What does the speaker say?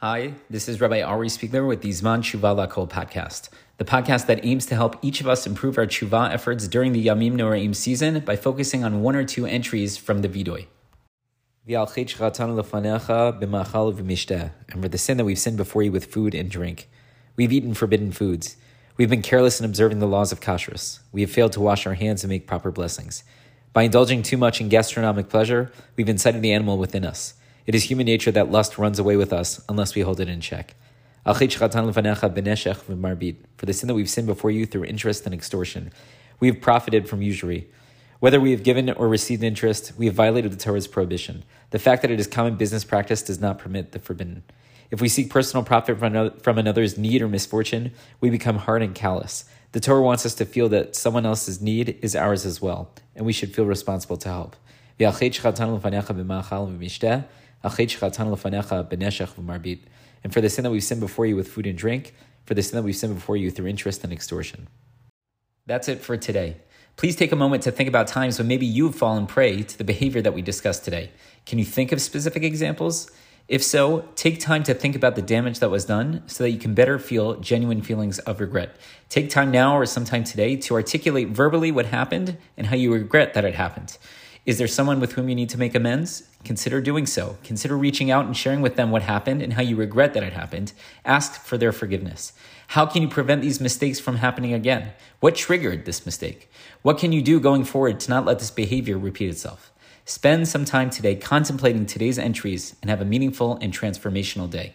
Hi, this is Rabbi Ari Spiegler with the Zman Tshuva Lakol podcast, the podcast that aims to help each of us improve our tshuva efforts during the Yamim Noraim season by focusing on one or two entries from the Vidoy. And for the sin that we've sinned before you with food and drink. We've eaten forbidden foods. We've been careless in observing the laws of kashrus. We have failed to wash our hands and make proper blessings. By indulging too much in gastronomic pleasure, we've incited the animal within us. It is human nature that lust runs away with us unless we hold it in check. For the sin that we've sinned before you through interest and extortion, we have profited from usury. Whether we have given or received interest, we have violated the Torah's prohibition. The fact that it is common business practice does not permit the forbidden. If we seek personal profit from another's need or misfortune, we become hard and callous. The Torah wants us to feel that someone else's need is ours as well, and we should feel responsible to help. And for the sin that we've sinned before you with food and drink, for the sin that we've sinned before you through interest and extortion. That's it for today. Please take a moment to think about times when maybe you've fallen prey to the behavior that we discussed today. Can you think of specific examples? If so, take time to think about the damage that was done so that you can better feel genuine feelings of regret. Take time now or sometime today to articulate verbally what happened and how you regret that it happened. Is there someone with whom you need to make amends? Consider doing so. Consider reaching out and sharing with them what happened and how you regret that it happened. Ask for their forgiveness. How can you prevent these mistakes from happening again? What triggered this mistake? What can you do going forward to not let this behavior repeat itself? Spend some time today contemplating today's entries and have a meaningful and transformational day.